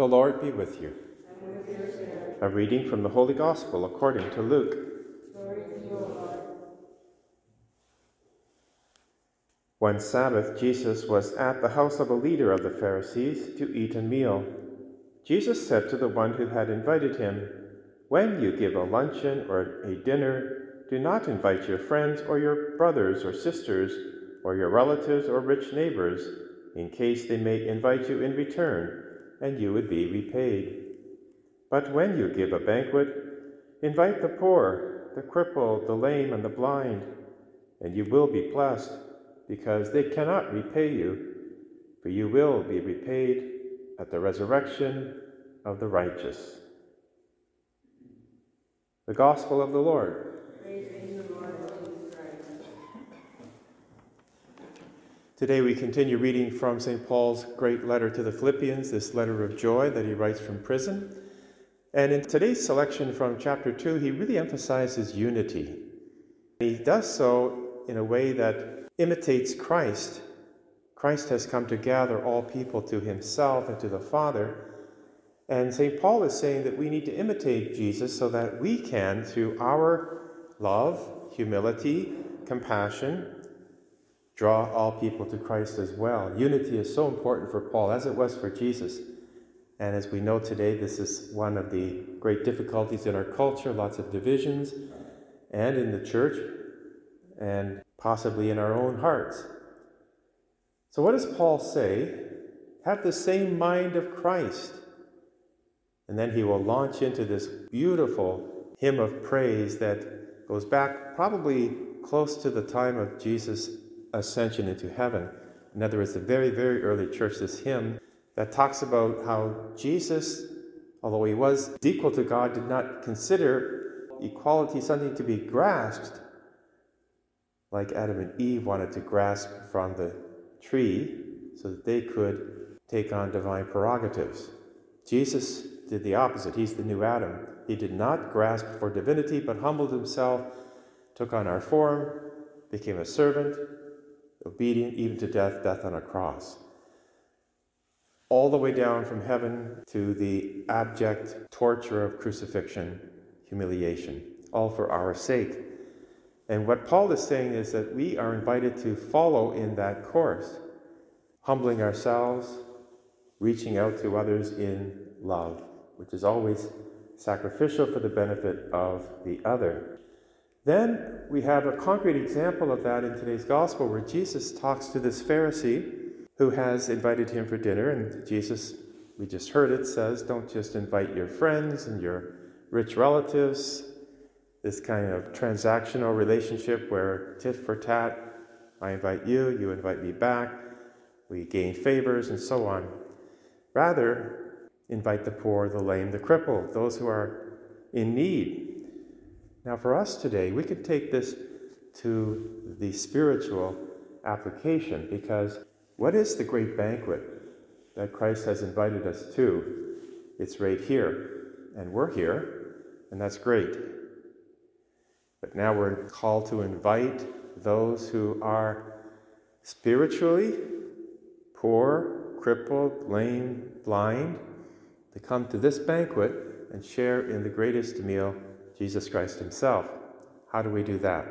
The Lord be with you. A reading from the Holy Gospel according to Luke. One Sabbath, Jesus was at the house of a leader of the Pharisees to eat a meal. Jesus said to the one who had invited him, When you give a luncheon or a dinner, do not invite your friends or your brothers or sisters or your relatives or rich neighbors, in case they may invite you in return and you would be repaid. But when you give a banquet, invite the poor, the crippled, the lame, and the blind, and you will be blessed, because they cannot repay you, for you will be repaid at the resurrection of the righteous. The Gospel of the Lord. Today we continue reading from St. Paul's great letter to the Philippians, this letter of joy that he writes from prison. And in today's selection from chapter 2, he really emphasizes unity. He does so in a way that imitates Christ. Christ has come to gather all people to himself and to the Father. And St. Paul is saying that we need to imitate Jesus so that we can, through our love, humility, compassion, draw all people to Christ as well. Unity is so important for Paul, as it was for Jesus. And as we know today, this is one of the great difficulties in our culture lots of divisions, and in the church, and possibly in our own hearts. So, what does Paul say? Have the same mind of Christ. And then he will launch into this beautiful hymn of praise that goes back probably close to the time of Jesus' ascension into heaven. In other words, the very, very early church, this hymn that talks about how Jesus, although he was equal to God, did not consider equality something to be grasped, like Adam and Eve wanted to grasp from the tree so that they could take on divine prerogatives. Jesus did the opposite. He's the new Adam. He did not grasp for divinity, but humbled himself, took on our form, became a servant, obedient even to death, death on a cross. All the way down from heaven to the abject torture of crucifixion, humiliation, all for our sake. And what Paul is saying is that we are invited to follow in that course, humbling ourselves, reaching out to others in love, which is always sacrificial for the benefit of the other. Then we have a concrete example of that in today's gospel where Jesus talks to this Pharisee who has invited him for dinner. And Jesus, we just heard it, says, Don't just invite your friends and your rich relatives. This kind of transactional relationship where tit for tat, I invite you, you invite me back, we gain favors, and so on. Rather, invite the poor, the lame, the crippled, those who are in need, now, for us today, we could take this to the spiritual application because what is the great banquet that Christ has invited us to? It's right here, and we're here, and that's great. But now we're called to invite those who are spiritually poor, crippled, lame, blind, to come to this banquet and share in the greatest meal Jesus Christ Himself. How do we do that?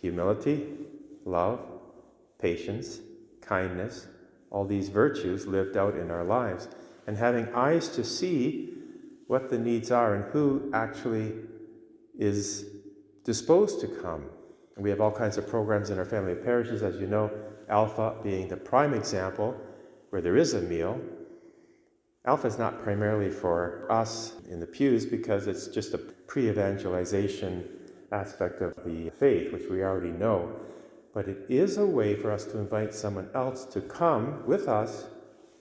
Humility, love, patience, kindness, all these virtues lived out in our lives, and having eyes to see what the needs are and who actually is disposed to come. And we have all kinds of programs in our family of parishes, as you know, Alpha being the prime example, where there is a meal, Alpha is not primarily for us in the pews because it's just a pre evangelization aspect of the faith, which we already know. But it is a way for us to invite someone else to come with us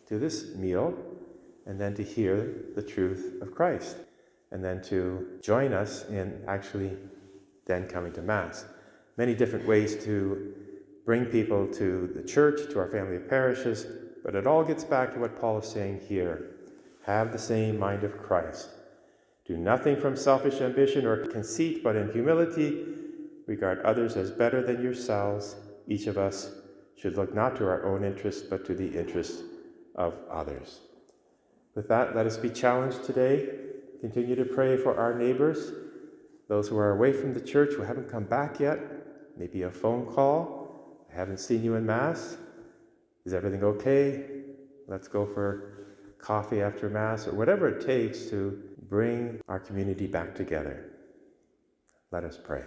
to this meal and then to hear the truth of Christ and then to join us in actually then coming to Mass. Many different ways to bring people to the church, to our family of parishes, but it all gets back to what Paul is saying here have the same mind of Christ. Do nothing from selfish ambition or conceit, but in humility regard others as better than yourselves. Each of us should look not to our own interests, but to the interests of others. With that, let us be challenged today. Continue to pray for our neighbors, those who are away from the church who haven't come back yet, maybe a phone call. I haven't seen you in Mass. Is everything okay? Let's go for coffee after Mass, or whatever it takes to bring our community back together. Let us pray.